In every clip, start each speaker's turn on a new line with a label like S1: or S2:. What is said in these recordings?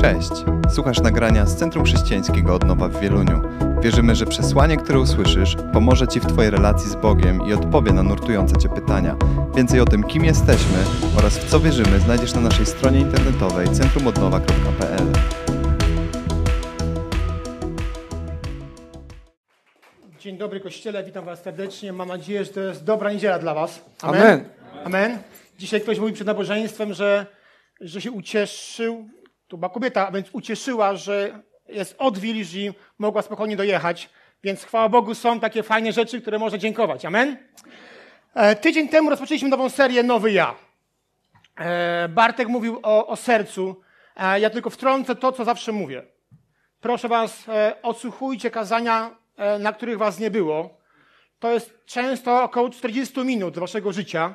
S1: Cześć! Słuchasz nagrania z Centrum Chrześcijańskiego Odnowa w Wieluniu. Wierzymy, że przesłanie, które usłyszysz, pomoże Ci w Twojej relacji z Bogiem i odpowie na nurtujące Cię pytania. Więcej o tym, kim jesteśmy oraz w co wierzymy, znajdziesz na naszej stronie internetowej centrumodnowa.pl.
S2: Dzień dobry Kościele, witam Was serdecznie. Mam nadzieję, że to jest dobra niedziela dla Was.
S3: Amen.
S2: Amen. Dzisiaj ktoś mówi przed nabożeństwem, że, że się ucieszył, to była kobieta, więc ucieszyła, że jest od Wilż i mogła spokojnie dojechać. Więc chwała Bogu są takie fajne rzeczy, które można dziękować. Amen. E, tydzień temu rozpoczęliśmy nową serię Nowy Ja. E, Bartek mówił o, o sercu. E, ja tylko wtrącę to, co zawsze mówię. Proszę Was, e, odsłuchujcie kazania, e, na których Was nie było. To jest często około 40 minut Waszego życia.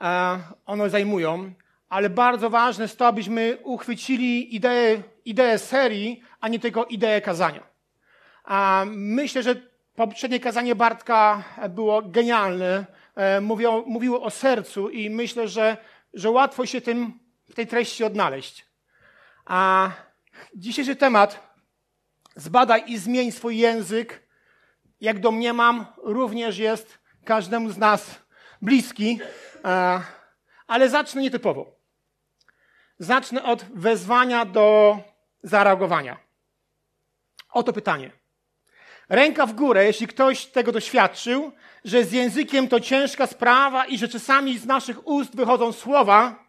S2: E, one zajmują, ale bardzo ważne jest to, abyśmy uchwycili ideę, ideę serii, a nie tylko ideę kazania. A myślę, że poprzednie kazanie Bartka było genialne. E, Mówiło, mówiło o sercu i myślę, że, że łatwo się tym, w tej treści odnaleźć. A dzisiejszy temat zbadaj i zmień swój język, jak domniemam, również jest każdemu z nas bliski, e, ale zacznę nietypowo. Zacznę od wezwania do zareagowania. Oto pytanie. Ręka w górę, jeśli ktoś tego doświadczył, że z językiem to ciężka sprawa i że czasami z naszych ust wychodzą słowa,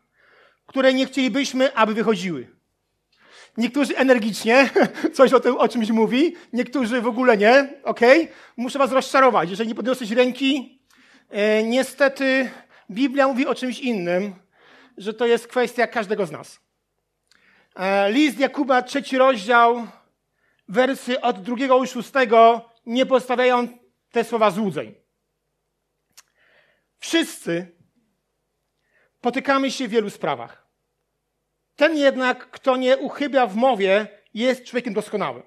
S2: które nie chcielibyśmy, aby wychodziły. Niektórzy energicznie coś o tym, o czymś mówi, niektórzy w ogóle nie, ok? Muszę was rozczarować. Jeżeli nie podniosłeś ręki, e, niestety Biblia mówi o czymś innym, że to jest kwestia każdego z nas. E, list Jakuba, trzeci rozdział, wersy od drugiego i szóstego nie postawiają te słowa złudzeń. Wszyscy potykamy się w wielu sprawach. Ten jednak, kto nie uchybia w mowie, jest człowiekiem doskonałym.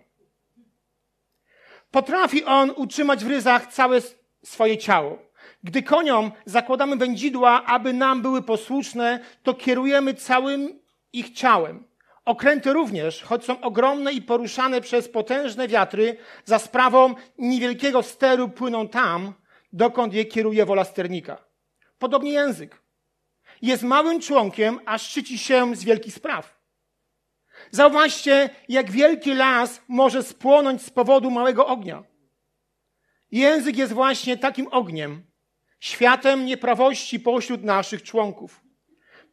S2: Potrafi on utrzymać w ryzach całe swoje ciało. Gdy koniom zakładamy wędzidła, aby nam były posłuszne, to kierujemy całym ich ciałem. Okręty również, choć są ogromne i poruszane przez potężne wiatry, za sprawą niewielkiego steru płyną tam, dokąd je kieruje wola sternika. Podobnie język. Jest małym członkiem, a szczyci się z wielkich spraw. Zauważcie, jak wielki las może spłonąć z powodu małego ognia. Język jest właśnie takim ogniem, światem nieprawości pośród naszych członków.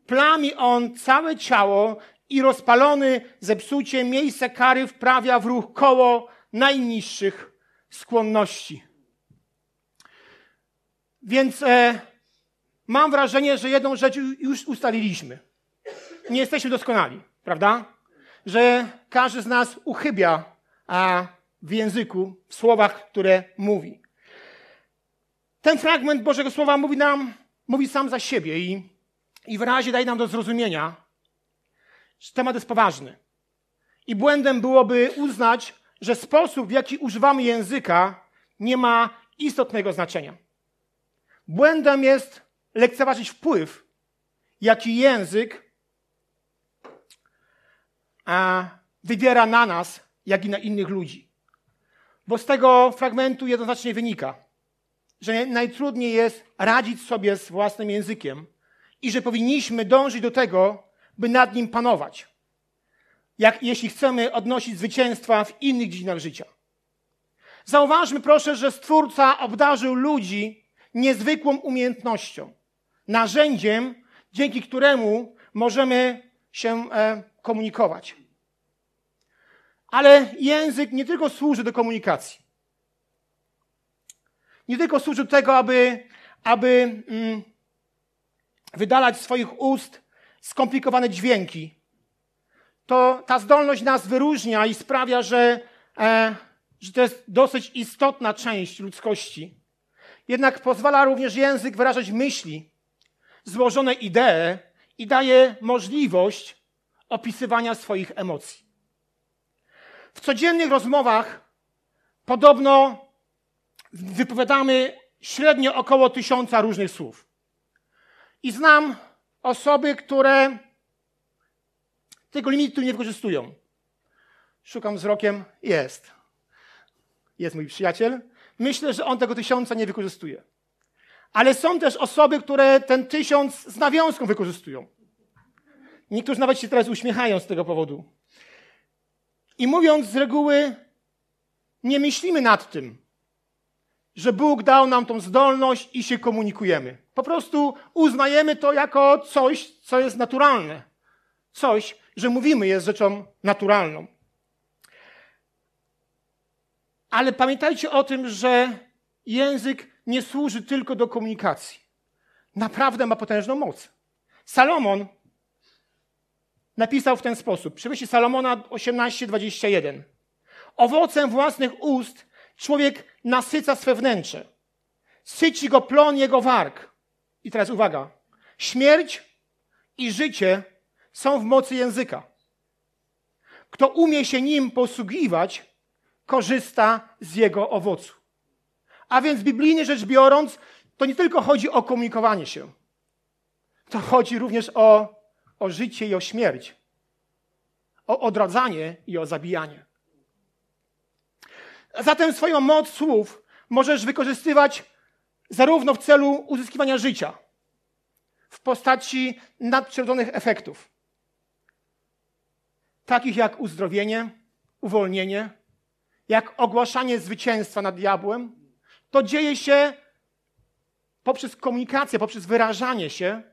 S2: Plami on całe ciało i rozpalony zepsucie miejsce kary wprawia w ruch koło najniższych skłonności. Więc e, mam wrażenie, że jedną rzecz już ustaliliśmy. Nie jesteśmy doskonali, prawda? Że każdy z nas uchybia a, w języku, w słowach, które mówi. Ten fragment Bożego Słowa mówi nam, mówi sam za siebie i, i wyraźnie daje nam do zrozumienia, że temat jest poważny. I błędem byłoby uznać, że sposób, w jaki używamy języka, nie ma istotnego znaczenia. Błędem jest lekceważyć wpływ, jaki język wywiera na nas, jak i na innych ludzi. Bo z tego fragmentu jednoznacznie wynika, że najtrudniej jest radzić sobie z własnym językiem i że powinniśmy dążyć do tego, by nad nim panować. Jak, jeśli chcemy odnosić zwycięstwa w innych dziedzinach życia. Zauważmy proszę, że Stwórca obdarzył ludzi niezwykłą umiejętnością, narzędziem, dzięki któremu możemy się e, komunikować. Ale język nie tylko służy do komunikacji. Nie tylko służy do tego, aby, aby mm, wydalać z swoich ust skomplikowane dźwięki. To ta zdolność nas wyróżnia i sprawia, że, e, że to jest dosyć istotna część ludzkości. Jednak pozwala również język wyrażać myśli, złożone idee i daje możliwość opisywania swoich emocji. W codziennych rozmowach podobno wypowiadamy średnio około tysiąca różnych słów. I znam osoby, które tego limitu nie wykorzystują. Szukam wzrokiem, jest. Jest mój przyjaciel. Myślę, że on tego tysiąca nie wykorzystuje. Ale są też osoby, które ten tysiąc z nawiązką wykorzystują. Niektórzy nawet się teraz uśmiechają z tego powodu. I mówiąc z reguły, nie myślimy nad tym, że Bóg dał nam tą zdolność i się komunikujemy. Po prostu uznajemy to jako coś, co jest naturalne. Coś, że mówimy jest rzeczą naturalną. Ale pamiętajcie o tym, że język nie służy tylko do komunikacji. Naprawdę ma potężną moc. Salomon napisał w ten sposób. Przywysi Salomona 18:21. Owocem własnych ust człowiek nasyca swe wnętrze. Syci go plon jego warg. I teraz uwaga. Śmierć i życie są w mocy języka. Kto umie się nim posługiwać, korzysta z jego owocu. A więc biblijnie rzecz biorąc, to nie tylko chodzi o komunikowanie się. To chodzi również o, o życie i o śmierć. O odradzanie i o zabijanie. Zatem swoją moc słów możesz wykorzystywać zarówno w celu uzyskiwania życia, w postaci nadprzyrodzonych efektów, takich jak uzdrowienie, uwolnienie, jak ogłaszanie zwycięstwa nad diabłem, to dzieje się poprzez komunikację, poprzez wyrażanie się,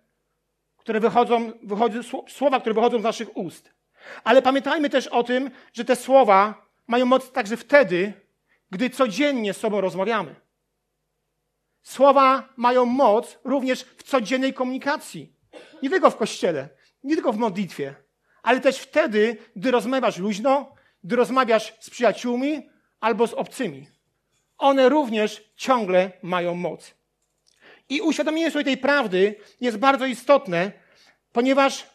S2: które wychodzą, słowa, które wychodzą z naszych ust. Ale pamiętajmy też o tym, że te słowa mają moc także wtedy, gdy codziennie z sobą rozmawiamy. Słowa mają moc również w codziennej komunikacji. Nie tylko w kościele, nie tylko w modlitwie, ale też wtedy, gdy rozmawiasz luźno, gdy rozmawiasz z przyjaciółmi albo z obcymi. One również ciągle mają moc. I uświadomienie sobie tej prawdy jest bardzo istotne, ponieważ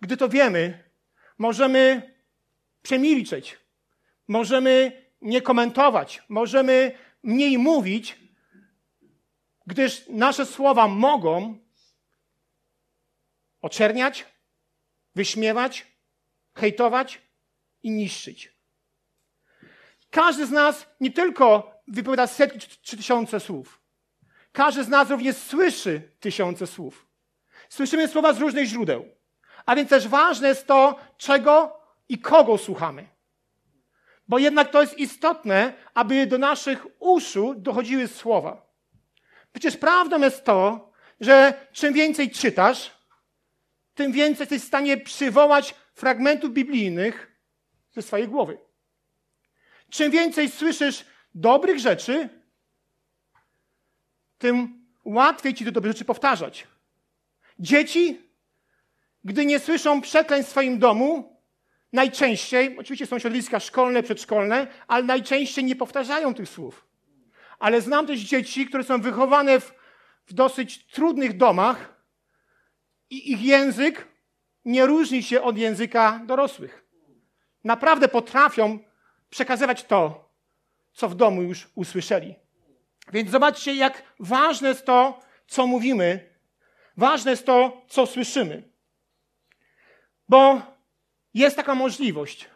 S2: gdy to wiemy, możemy przemilczeć, możemy nie komentować, możemy mniej mówić, gdyż nasze słowa mogą oczerniać, wyśmiewać, hejtować i niszczyć. Każdy z nas nie tylko wypowiada setki czy tysiące słów. Każdy z nas również słyszy tysiące słów. Słyszymy słowa z różnych źródeł. A więc też ważne jest to, czego i kogo słuchamy. Bo jednak to jest istotne, aby do naszych uszu dochodziły słowa. Przecież prawdą jest to, że czym więcej czytasz, tym więcej jesteś w stanie przywołać fragmentów biblijnych ze swojej głowy. Czym więcej słyszysz dobrych rzeczy, tym łatwiej ci te dobre rzeczy powtarzać. Dzieci, gdy nie słyszą przekleństw w swoim domu, najczęściej, oczywiście są środowiska szkolne, przedszkolne, ale najczęściej nie powtarzają tych słów. Ale znam też dzieci, które są wychowane w, w dosyć trudnych domach i ich język nie różni się od języka dorosłych. Naprawdę potrafią przekazywać to, co w domu już usłyszeli. Więc zobaczcie, jak ważne jest to, co mówimy, ważne jest to, co słyszymy. Bo jest taka możliwość,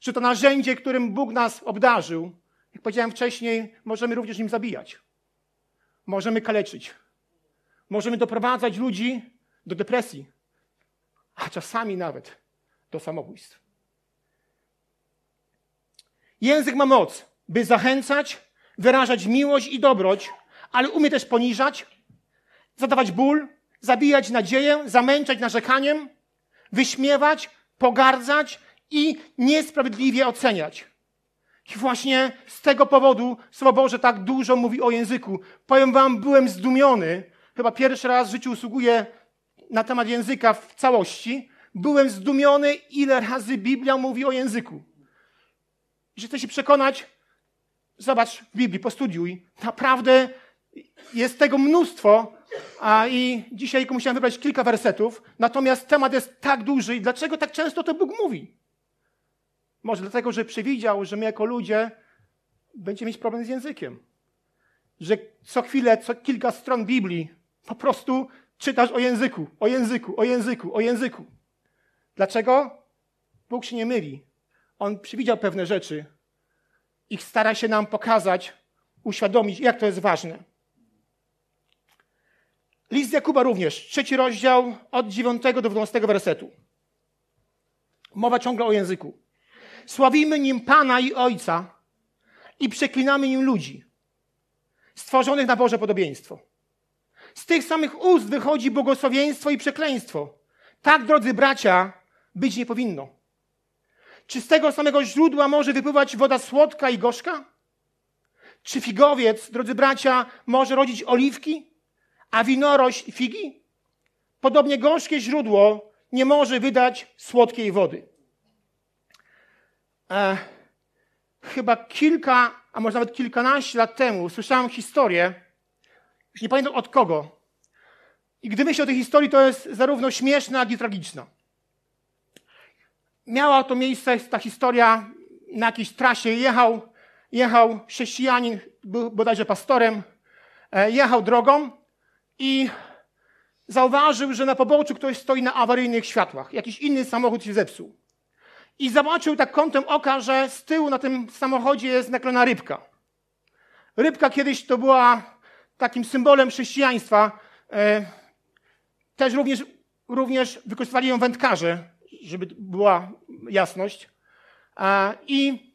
S2: że to narzędzie, którym Bóg nas obdarzył, jak powiedziałem wcześniej, możemy również nim zabijać. Możemy kaleczyć. Możemy doprowadzać ludzi do depresji, a czasami nawet do samobójstw. Język ma moc, by zachęcać, wyrażać miłość i dobroć, ale umie też poniżać, zadawać ból, zabijać nadzieję, zamęczać narzekaniem, wyśmiewać, pogardzać i niesprawiedliwie oceniać. I właśnie z tego powodu Słowo Boże tak dużo mówi o języku. Powiem wam, byłem zdumiony. Chyba pierwszy raz w życiu usługuję na temat języka w całości. Byłem zdumiony, ile razy Biblia mówi o języku. Jeśli chcesz się przekonać, zobacz w Biblii, postudiuj. Naprawdę jest tego mnóstwo, a i dzisiaj musiałem wybrać kilka wersetów, natomiast temat jest tak duży i dlaczego tak często to Bóg mówi? Może dlatego, że przewidział, że my jako ludzie będziemy mieć problem z językiem. Że co chwilę, co kilka stron Biblii po prostu czytasz o języku, o języku, o języku, o języku. Dlaczego? Bóg się nie myli. On przewidział pewne rzeczy i stara się nam pokazać, uświadomić, jak to jest ważne. List Jakuba również, trzeci rozdział od 9 do 12 wersetu. Mowa ciągle o języku. Sławimy nim Pana i Ojca i przeklinamy nim ludzi, stworzonych na Boże podobieństwo. Z tych samych ust wychodzi błogosławieństwo i przekleństwo. Tak, drodzy bracia, być nie powinno. Czy z tego samego źródła może wypływać woda słodka i gorzka? Czy figowiec, drodzy bracia, może rodzić oliwki, a winorośl figi? Podobnie gorzkie źródło nie może wydać słodkiej wody. E, chyba kilka, a może nawet kilkanaście lat temu słyszałem historię, już nie pamiętam od kogo. I gdy myślę o tej historii, to jest zarówno śmieszna, jak i tragiczna. Miała to miejsce, ta historia, na jakiejś trasie. Jechał, jechał chrześcijanin, był bodajże pastorem, e, jechał drogą i zauważył, że na poboczu ktoś stoi na awaryjnych światłach. Jakiś inny samochód się zepsuł. I zobaczył tak kątem oka, że z tyłu na tym samochodzie jest naklejona rybka. Rybka kiedyś to była takim symbolem chrześcijaństwa. E, też również, również wykorzystywali ją wędkarze, żeby była jasność. E, I,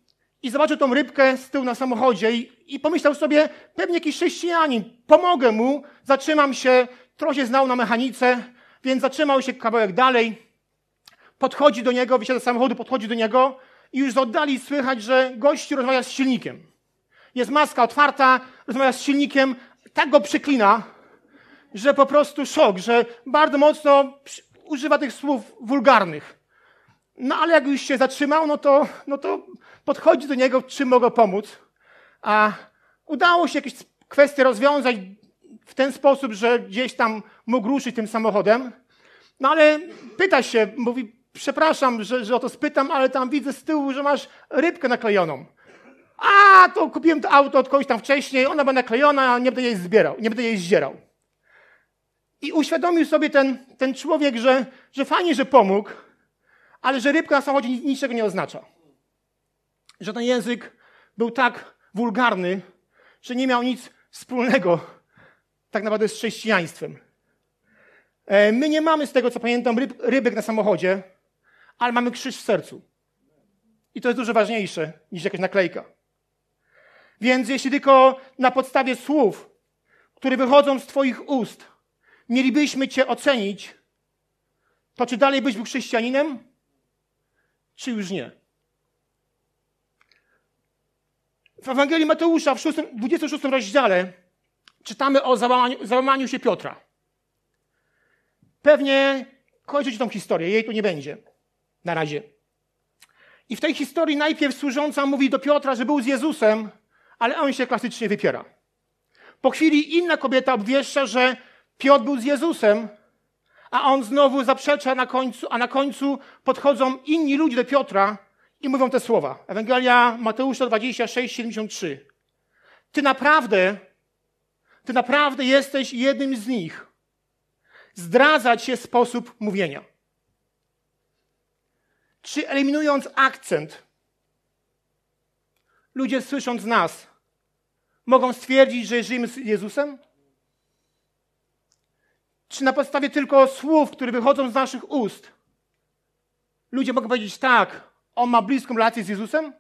S2: I zobaczył tą rybkę z tyłu na samochodzie i, i pomyślał sobie, pewnie jakiś chrześcijanin, pomogę mu, zatrzymam się, trochę się znał na mechanice, więc zatrzymał się kawałek dalej, podchodzi do niego, wysiada z samochodu, podchodzi do niego i już z oddali słychać, że gościu rozmawia z silnikiem. Jest maska otwarta, rozmawia z silnikiem, tak go przyklina, że po prostu szok, że bardzo mocno używa tych słów wulgarnych. No ale jak już się zatrzymał, no to, no to podchodzi do niego, czym mogę pomóc. A udało się jakieś kwestie rozwiązać w ten sposób, że gdzieś tam mógł ruszyć tym samochodem. No ale pyta się, mówi, przepraszam, że, że o to spytam, ale tam widzę z tyłu, że masz rybkę naklejoną. A, to kupiłem to auto od kogoś tam wcześniej, ona będzie naklejona, nie będę jej zbierał, nie będę jej zdzierał. I uświadomił sobie ten, ten człowiek, że, że fajnie, że pomógł, ale że rybka na samochodzie niczego nie oznacza. Że ten język był tak wulgarny, że nie miał nic wspólnego tak naprawdę z chrześcijaństwem. E, my nie mamy, z tego co pamiętam, ryb, rybek na samochodzie, ale mamy krzyż w sercu. I to jest dużo ważniejsze niż jakaś naklejka. Więc jeśli tylko na podstawie słów, które wychodzą z Twoich ust, mielibyśmy Cię ocenić, to czy dalej byś był chrześcijaninem, czy już nie? W Ewangelii Mateusza w 6, 26 rozdziale czytamy o załamaniu, załamaniu się Piotra. Pewnie kończyć tą historię, jej tu nie będzie na razie. I w tej historii najpierw służąca mówi do Piotra, że był z Jezusem, ale on się klasycznie wypiera. Po chwili inna kobieta obwieszcza, że Piotr był z Jezusem, a on znowu zaprzecza na końcu, a na końcu podchodzą inni ludzie do Piotra i mówią te słowa. Ewangelia Mateusza 26, 73. Ty naprawdę, ty naprawdę jesteś jednym z nich. Zdradzać się sposób mówienia. Czy eliminując akcent, ludzie słysząc nas, mogą stwierdzić, że żyjemy z Jezusem? Czy na podstawie tylko słów, które wychodzą z naszych ust, ludzie mogą powiedzieć tak, on ma bliską relację z Jezusem?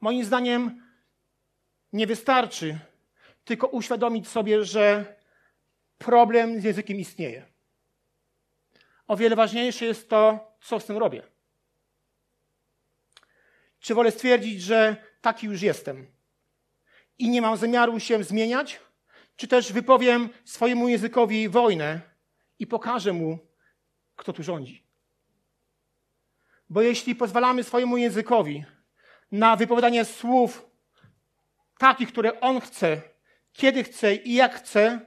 S2: Moim zdaniem nie wystarczy tylko uświadomić sobie, że problem z językiem istnieje. O wiele ważniejsze jest to, co z tym robię. Czy wolę stwierdzić, że taki już jestem i nie mam zamiaru się zmieniać, czy też wypowiem swojemu językowi wojnę i pokażę mu, kto tu rządzi. Bo jeśli pozwalamy swojemu językowi na wypowiadanie słów takich, które on chce, kiedy chce i jak chce,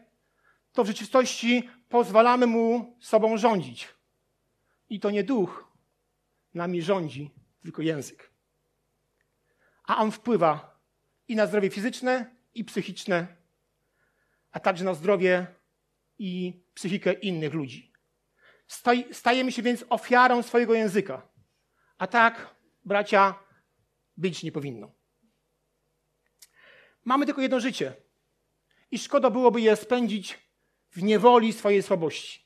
S2: to w rzeczywistości pozwalamy mu sobą rządzić. I to nie duch nami rządzi, tylko język. A on wpływa i na zdrowie fizyczne, i psychiczne. a także na zdrowie i psychikę innych ludzi. Stajemy się więc ofiarą swojego języka. A tak, bracia, być nie powinno. Mamy tylko jedno życie i szkoda byłoby je spędzić w niewoli swojej słabości.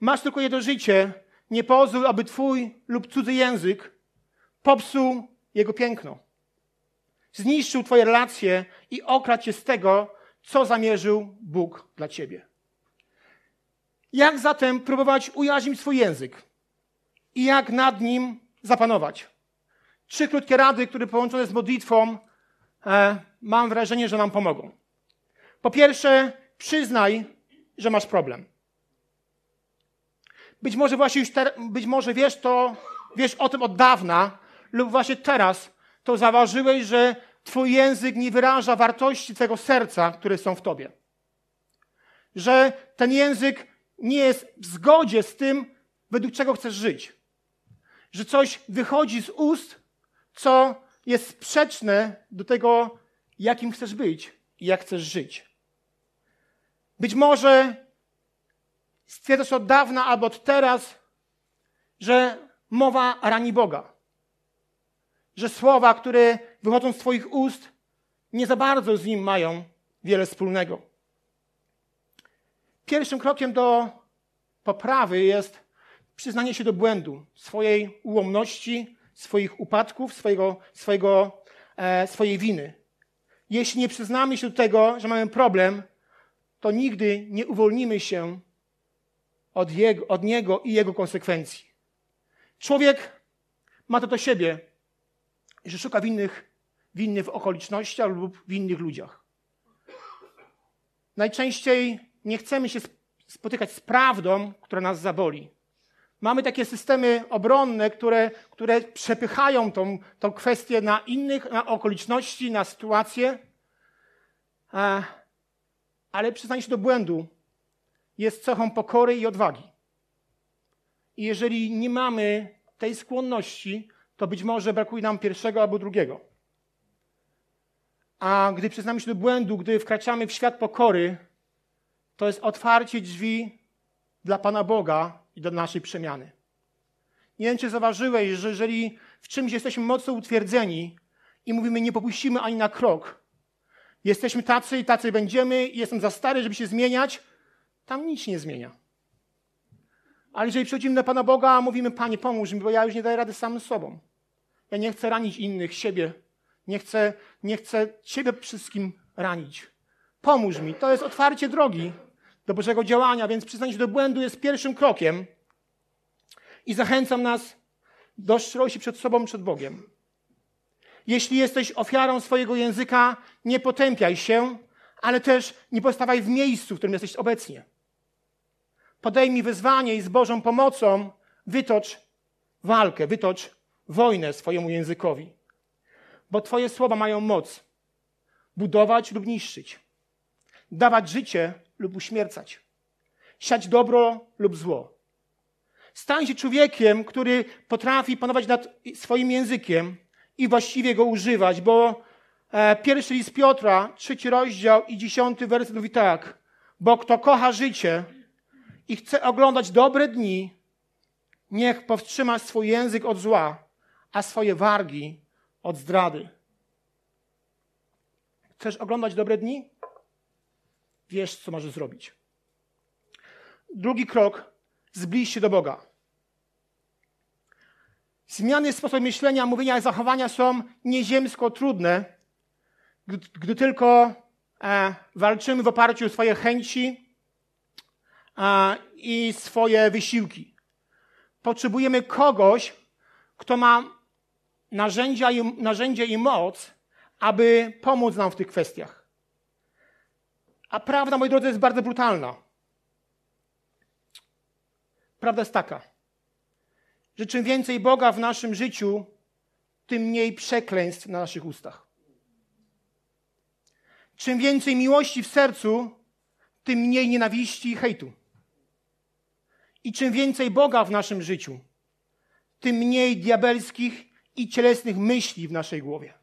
S2: Masz tylko jedno życie, nie pozwól, aby twój lub cudzy język popsuł jego piękno. Zniszczył twoje relacje i okradł cię z tego, co zamierzył Bóg dla ciebie. Jak zatem próbować ujarzmić swój język? I jak nad nim zapanować? Trzy krótkie rady, które połączone z modlitwą, e, mam wrażenie, że nam pomogą. Po pierwsze, przyznaj, że masz problem. Być może właśnie już być może wiesz to, wiesz o tym od dawna, lub właśnie teraz to zauważyłeś, że twój język nie wyraża wartości twojego serca, które są w tobie. Że ten język nie jest w zgodzie z tym, według czego chcesz żyć. Że coś wychodzi z ust, co jest sprzeczne do tego, jakim chcesz być i jak chcesz żyć. Być może stwierdzasz od dawna albo od teraz, że mowa rani Boga. Że słowa, które wychodzą z Twoich ust, nie za bardzo z nim mają wiele wspólnego. Pierwszym krokiem do poprawy jest przyznanie się do błędu, swojej ułomności, swoich upadków, swojego, swojego, e, swojej winy. Jeśli nie przyznamy się do tego, że mamy problem, to nigdy nie uwolnimy się od, jego, od niego i jego konsekwencji. Człowiek ma to do siebie, że szuka winnych, winnych w okolicznościach lub w innych ludziach. Najczęściej nie chcemy się spotykać z prawdą, która nas zaboli. Mamy takie systemy obronne, które, które przepychają tą, tą kwestię na innych, na okoliczności, na sytuacje. Ale przyznanie się do błędu jest cechą pokory i odwagi. I jeżeli nie mamy tej skłonności, to być może brakuje nam pierwszego albo drugiego. A gdy przyznamy się do błędu, gdy wkraczamy w świat pokory, to jest otwarcie drzwi dla Pana Boga i do naszej przemiany. Nie wiem, czy zauważyłeś, że jeżeli w czymś jesteśmy mocno utwierdzeni i mówimy, nie popuścimy ani na krok, jesteśmy tacy i tacy będziemy, i jestem za stary, żeby się zmieniać, tam nic nie zmienia. Ale jeżeli przychodzimy do Pana Boga, mówimy, Panie, pomóż mi, bo ja już nie daję rady sam z sobą. Ja nie chcę ranić innych, siebie. Nie chcę, nie chcę Ciebie wszystkim ranić. Pomóż mi. To jest otwarcie drogi do Bożego działania, więc przyznanie się do błędu jest pierwszym krokiem i zachęcam nas do szczerości przed sobą, przed Bogiem. Jeśli jesteś ofiarą swojego języka, nie potępiaj się, ale też nie postawaj w miejscu, w którym jesteś obecnie. Podejmij wyzwanie i z Bożą pomocą wytocz walkę, wytocz wojnę swojemu językowi. Bo Twoje słowa mają moc budować lub niszczyć, dawać życie lub uśmiercać, siać dobro lub zło. Stań się człowiekiem, który potrafi panować nad swoim językiem i właściwie go używać, bo e, pierwszy list Piotra, trzeci rozdział i dziesiąty werset mówi tak. Bo kto kocha życie i chce oglądać dobre dni, niech powstrzyma swój język od zła, a swoje wargi od zdrady. Chcesz oglądać dobre dni? Wiesz, co możesz zrobić. Drugi krok, zbliż się do Boga. Zmiany sposobu myślenia, mówienia i zachowania są nieziemsko trudne, gdy, gdy tylko e, walczymy w oparciu o swoje chęci i swoje wysiłki. Potrzebujemy kogoś, kto ma narzędzia i, narzędzie i moc, aby pomóc nam w tych kwestiach. A prawda, moi drodzy, jest bardzo brutalna. Prawda jest taka, że czym więcej Boga w naszym życiu, tym mniej przekleństw na naszych ustach. Czym więcej miłości w sercu, tym mniej nienawiści i hejtu. I czym więcej Boga w naszym życiu, tym mniej diabelskich i cielesnych myśli w naszej głowie.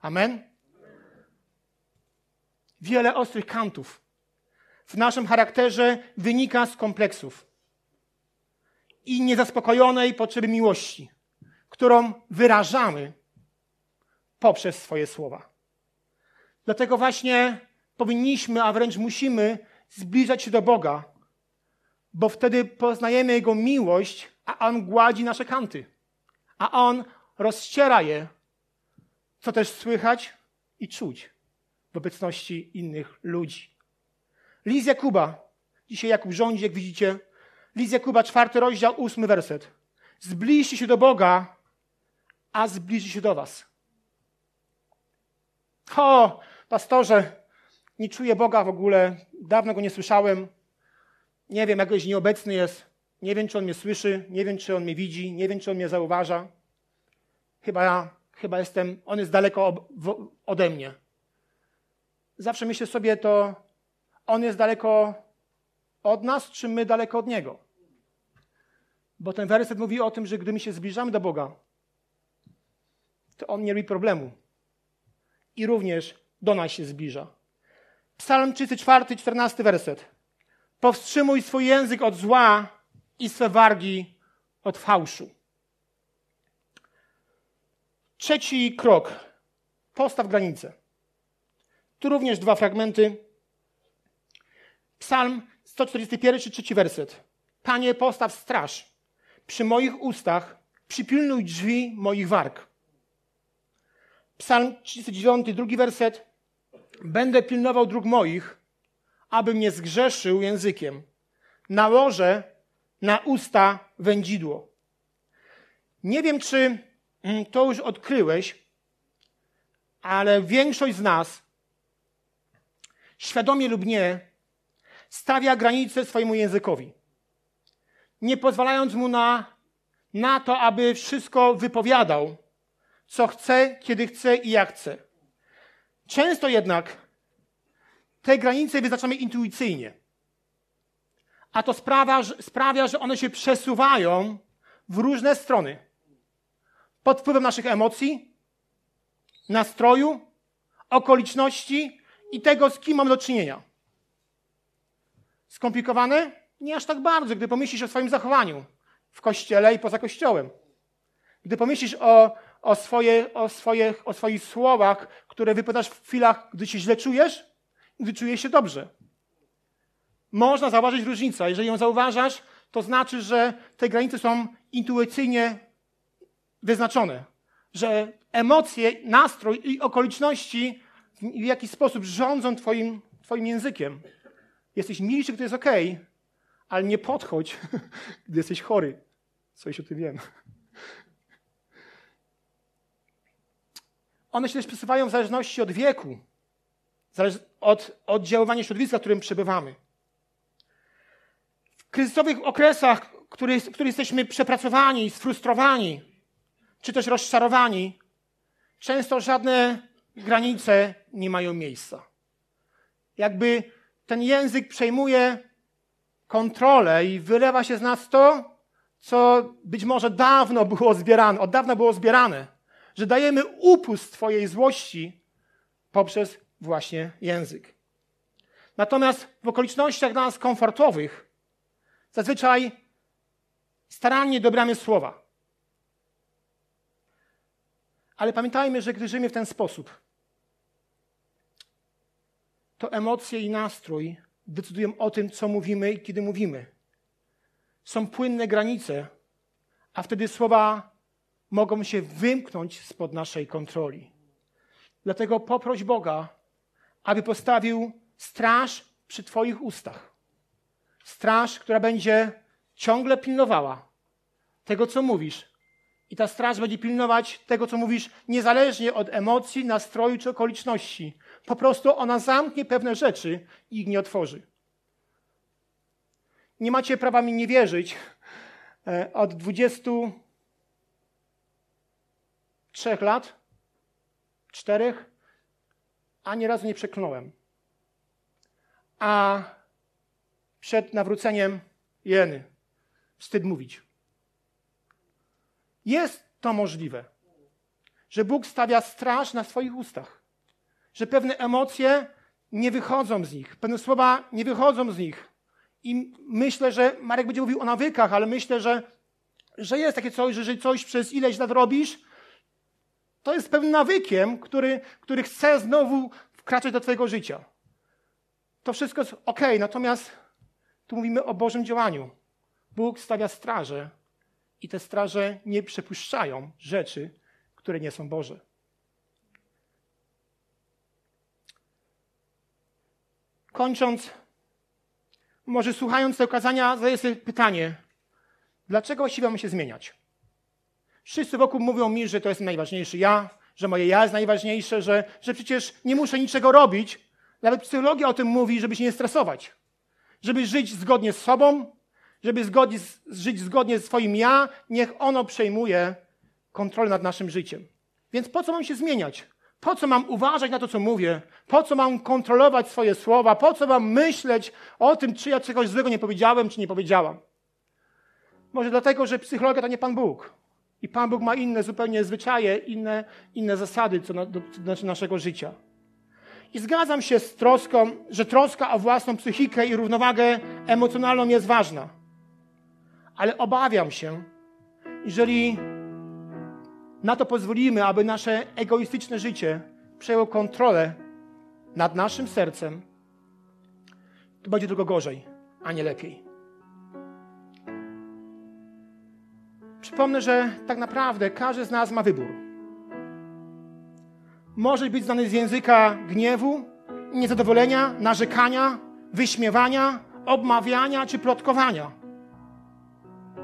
S2: Amen? wiele ostrych kantów. W naszym charakterze wynika z kompleksów i niezaspokojonej potrzeby miłości, którą wyrażamy poprzez swoje słowa. Dlatego właśnie powinniśmy, a wręcz musimy zbliżać się do Boga, bo wtedy poznajemy Jego miłość, a On gładzi nasze kanty, a On rozściera je, co też słychać i czuć w obecności innych ludzi. List Jakuba, dzisiaj Jakub rządzi, jak widzicie, List Jakuba, czwarty rozdział, ósmy werset. Zbliżcie się do Boga, a zbliży się do was. O, pastorze, nie czuję Boga w ogóle, dawno go nie słyszałem, nie wiem, jakoś nieobecny jest, nie wiem, czy on mnie słyszy, nie wiem, czy on mnie widzi, nie wiem, czy on mnie zauważa. Chyba ja, chyba jestem, on jest daleko ode mnie. Zawsze myślę sobie, to on jest daleko od nas, czy my daleko od niego? Bo ten werset mówi o tym, że gdy my się zbliżamy do Boga, to on nie robi problemu. I również do nas się zbliża. Psalm 34, 14 werset. Powstrzymuj swój język od zła i swe wargi od fałszu. Trzeci krok. Postaw granicę. Tu również dwa fragmenty. Psalm 141, trzeci werset. Panie, postaw straż przy moich ustach, przypilnuj drzwi moich warg. Psalm 39, drugi werset. Będę pilnował dróg moich, abym nie zgrzeszył językiem. Nałożę na usta wędzidło. Nie wiem, czy mm, to już odkryłeś, ale większość z nas, świadomie lub nie, stawia granice swojemu językowi. Nie pozwalając mu na, na to, aby wszystko wypowiadał, co chce, kiedy chce i jak chce. Często jednak te granice wyznaczamy intuicyjnie. A to sprawia, sprawia, że one się przesuwają w różne strony. Pod wpływem naszych emocji, nastroju, okoliczności i tego, z kim mamy do czynienia. Skomplikowane? Nie aż tak bardzo, gdy pomyślisz o swoim zachowaniu w kościele i poza kościołem. Gdy pomyślisz o, o, swoje, o, swoje, o swoich słowach, które wypowiadasz w chwilach, gdy się źle czujesz, gdy czujesz się dobrze. Można zauważyć różnicę. Jeżeli ją zauważasz, to znaczy, że te granice są intuicyjnie wyznaczone. Że emocje, nastrój i okoliczności w jakiś sposób rządzą twoim, twoim językiem. Jesteś milszy, gdy jest ok, ale nie podchodź, gdy jesteś chory. Coś o tym wiem. One się też przesuwają w zależności od wieku, od oddziaływania środowiska, w którym przebywamy. W kryzysowych okresach, w których, jesteśmy przepracowani, sfrustrowani, czy też rozczarowani, często żadne granice nie mają miejsca. Jakby ten język przejmuje kontrolę i wylewa się z nas to, co być może dawno było zbierane, od dawna było zbierane, że dajemy upust Twojej złości poprzez właśnie język. Natomiast w okolicznościach dla nas komfortowych zazwyczaj starannie dobramy słowa. Ale pamiętajmy, że gdy żyjemy w ten sposób, to emocje i nastrój decydują o tym, co mówimy i kiedy mówimy. Są płynne granice, a wtedy słowa mogą się wymknąć spod naszej kontroli. Dlatego poproś Boga, aby postawił straż przy Twoich ustach. Straż, która będzie ciągle pilnowała tego, co mówisz. I ta straż będzie pilnować tego, co mówisz, niezależnie od emocji, nastroju czy okoliczności. Po prostu ona zamknie pewne rzeczy i ich nie otworzy. Nie macie prawa mi nie wierzyć. E, od 23 lat, czterech, ani razu nie przeklnąłem. A przed nawróceniem jeny, wstyd mówić. Jest to możliwe, że Bóg stawia straż na swoich ustach, że pewne emocje nie wychodzą z nich. Pewne słowa nie wychodzą z nich. I myślę, że Marek będzie mówił o nawykach, ale myślę, że, że jest takie coś, że jeżeli coś przez ileś lat robisz, to jest pewnym nawykiem, który, który chce znowu wkraczać do Twojego życia. To wszystko jest ok, natomiast tu mówimy o Bożym działaniu. Bóg stawia straże i te straże nie przepuszczają rzeczy, które nie są Boże. Kończąc, może słuchając tego kazania, zadaję sobie pytanie, dlaczego właściwie mamy się zmieniać? Wszyscy wokół mówią mi, że to jest najważniejszy ja, że moje ja jest najważniejsze, że, że przecież nie muszę niczego robić. Nawet psychologia o tym mówi, żeby się nie stresować. Żeby żyć zgodnie z sobą, żeby zgodnie, żyć zgodnie ze swoim ja, niech ono przejmuje kontrolę nad naszym życiem. Więc po co mam się zmieniać? Po co mam uważać na to, co mówię? Po co mam kontrolować swoje słowa? Po co mam myśleć o tym, czy ja czegoś złego nie powiedziałem, czy nie powiedziałam? Może dlatego, że psychologia to nie Pan Bóg. I Pan Bóg ma inne zupełnie zwyczaje, inne, inne zasady co do, do, do naszego życia. I zgadzam się z troską, że troska o własną psychikę i równowagę emocjonalną jest ważna. Ale obawiam się, jeżeli na to pozwolimy, aby nasze egoistyczne życie przejęło kontrolę nad naszym sercem, to będzie tylko gorzej, a nie lepiej. Przypomnę, że tak naprawdę każdy z nas ma wybór. Może być znany z języka gniewu, niezadowolenia, narzekania, wyśmiewania, obmawiania czy plotkowania.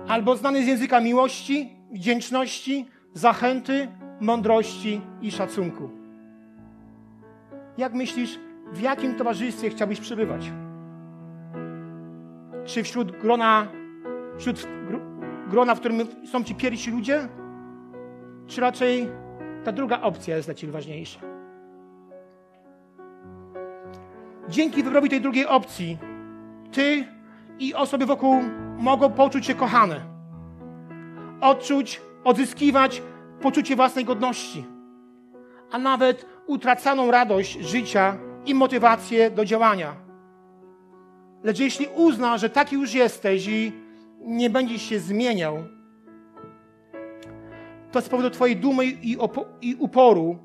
S2: Albo znany z języka miłości, wdzięczności, zachęty, mądrości i szacunku. Jak myślisz, w jakim towarzystwie chciałbyś przebywać? Czy wśród grona, wśród grona, w którym są ci pierwsi ludzie? Czy raczej ta druga opcja jest dla ciebie ważniejsza? Dzięki wyborowi tej drugiej opcji, ty i osoby wokół mogą poczuć się kochane, odczuć odzyskiwać poczucie własnej godności, a nawet utracaną radość życia i motywację do działania. Lecz jeśli uzna, że taki już jesteś i nie będziesz się zmieniał, to z powodu Twojej dumy i, i uporu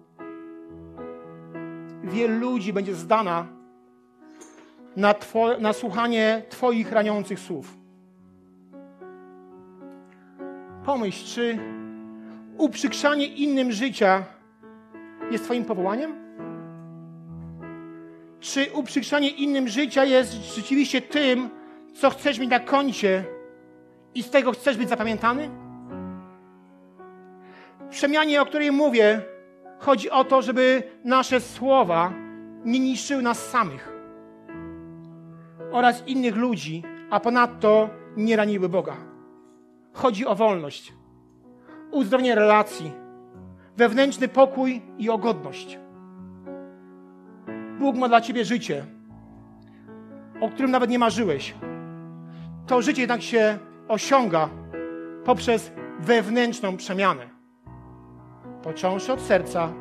S2: wielu ludzi będzie zdana na, two, na słuchanie Twoich raniących słów. Pomyśl, czy uprzykrzanie innym życia jest Twoim powołaniem? Czy uprzykrzanie innym życia jest rzeczywiście tym, co chcesz mieć na koncie i z tego chcesz być zapamiętany? W przemianie, o której mówię, chodzi o to, żeby nasze słowa nie niszczyły nas samych oraz innych ludzi, a ponadto nie raniły Boga. Chodzi o wolność, uzdrowienie relacji, wewnętrzny pokój i o godność. Bóg ma dla ciebie życie, o którym nawet nie marzyłeś. To życie jednak się osiąga poprzez wewnętrzną przemianę. Począwszy od serca,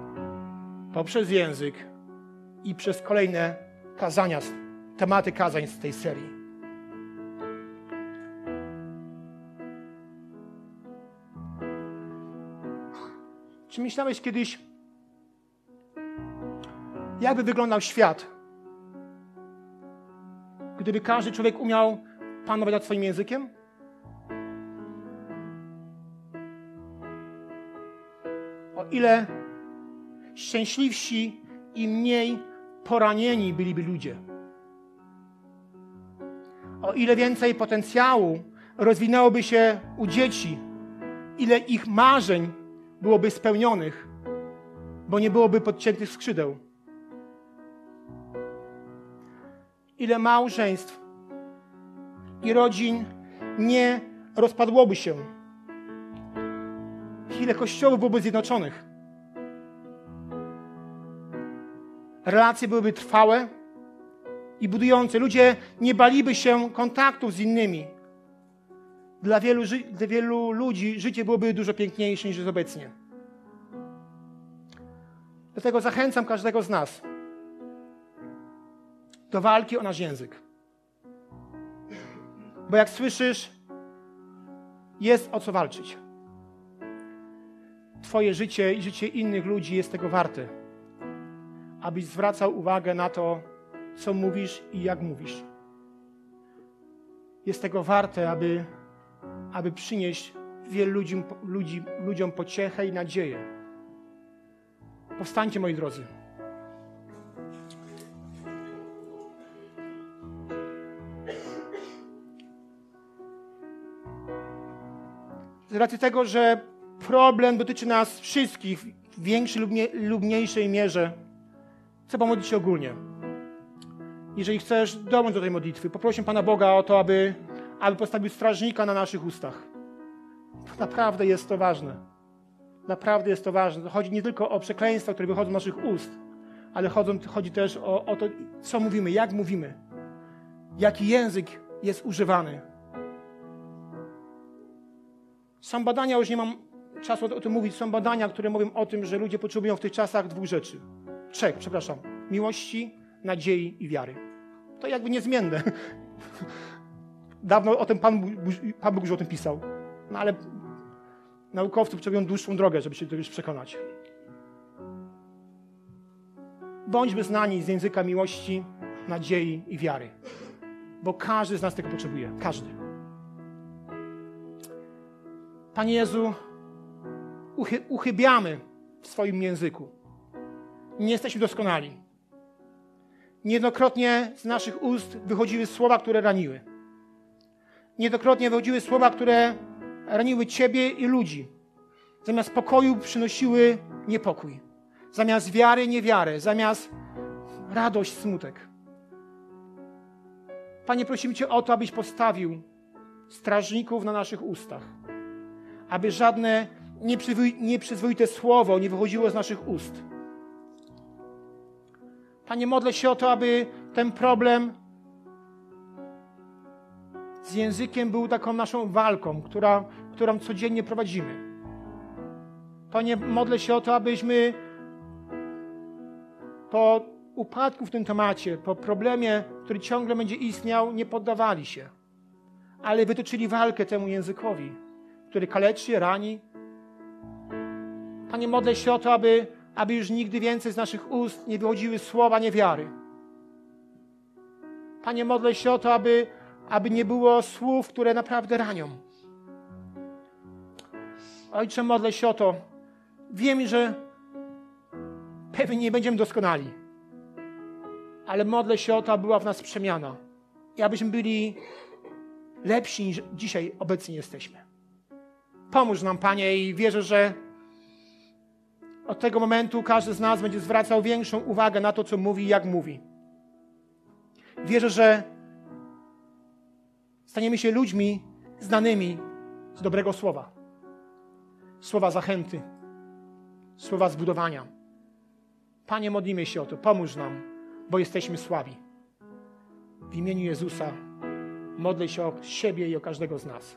S2: poprzez język i przez kolejne kazania, tematy kazań z tej serii. Czy myślałeś kiedyś, jakby wyglądał świat, gdyby każdy człowiek umiał panować nad swoim językiem? Ile szczęśliwsi i mniej poranieni byliby ludzie. O ile więcej potencjału rozwinęłoby się u dzieci, ile ich marzeń byłoby spełnionych, bo nie byłoby podciętych skrzydeł. Ile małżeństw i rodzin nie rozpadłoby się. Ile kościołów byłoby zjednoczonych. Relacje byłyby trwałe i budujące. Ludzie nie baliby się kontaktów z innymi dla wielu, dla wielu ludzi życie byłoby dużo piękniejsze niż jest obecnie. Dlatego zachęcam każdego z nas, do walki o nasz język. Bo jak słyszysz, jest o co walczyć. Twoje życie i życie innych ludzi jest tego warte, abyś zwracał uwagę na to, co mówisz i jak mówisz. Jest tego warte, aby, aby przynieść wielu ludziom, ludzi, ludziom pociechę i nadzieję. Powstańcie, moi drodzy. Z racji tego, że problem dotyczy nas wszystkich w większej lub, lub mniejszej mierze, chcę pomodlić się ogólnie. Jeżeli chcesz dołączyć do tej modlitwy, poproszę Pana Boga o to, aby, aby postawił strażnika na naszych ustach. Naprawdę jest to ważne. Naprawdę jest to ważne. Chodzi nie tylko o przekleństwa, które wychodzą z naszych ust, ale chodzą, chodzi też o, o to, co mówimy, jak mówimy, jaki język jest używany. Są badania, już nie mam czasu o tym mówić, są badania, które mówią o tym, że ludzie potrzebują w tych czasach dwóch rzeczy. Trzech, przepraszam. Miłości, nadziei i wiary. To jakby niezmienne. Dawno o tym Pan, Pan Bóg już o tym pisał. No ale naukowcy potrzebują dłuższą drogę, żeby się do tego przekonać. Bądźmy znani z języka miłości, nadziei i wiary. Bo każdy z nas tego potrzebuje. Każdy. Panie Jezu, uchy, uchybiamy w swoim języku. Nie jesteśmy doskonali. Niejednokrotnie z naszych ust wychodziły słowa, które raniły. Niejednokrotnie wychodziły słowa, które raniły Ciebie i ludzi. Zamiast pokoju przynosiły niepokój. Zamiast wiary, niewiarę. Zamiast radość, smutek. Panie, prosimy Cię o to, abyś postawił strażników na naszych ustach. Aby żadne nieprzyzwoite słowo nie wychodziło z naszych ust. Panie, modlę się o to, aby ten problem z językiem był taką naszą walką, która, którą codziennie prowadzimy. Panie, modlę się o to, abyśmy po upadku w tym temacie, po problemie, który ciągle będzie istniał, nie poddawali się, ale wytoczyli walkę temu językowi, który kaleczy, rani. Panie, modlę się o to, aby, aby już nigdy więcej z naszych ust nie wychodziły słowa niewiary. Panie, modlę się o to, aby aby nie było słów, które naprawdę ranią. Ojcze, modlę się o to. Wiem, że pewnie nie będziemy doskonali, ale modlę się o to, aby była w nas przemiana i abyśmy byli lepsi niż dzisiaj obecnie jesteśmy. Pomóż nam, Panie, i wierzę, że od tego momentu każdy z nas będzie zwracał większą uwagę na to, co mówi i jak mówi. Wierzę, że Staniemy się ludźmi znanymi z dobrego słowa. Słowa zachęty, słowa zbudowania. Panie, modlimy się o to. Pomóż nam, bo jesteśmy słabi. W imieniu Jezusa modlę się o siebie i o każdego z nas.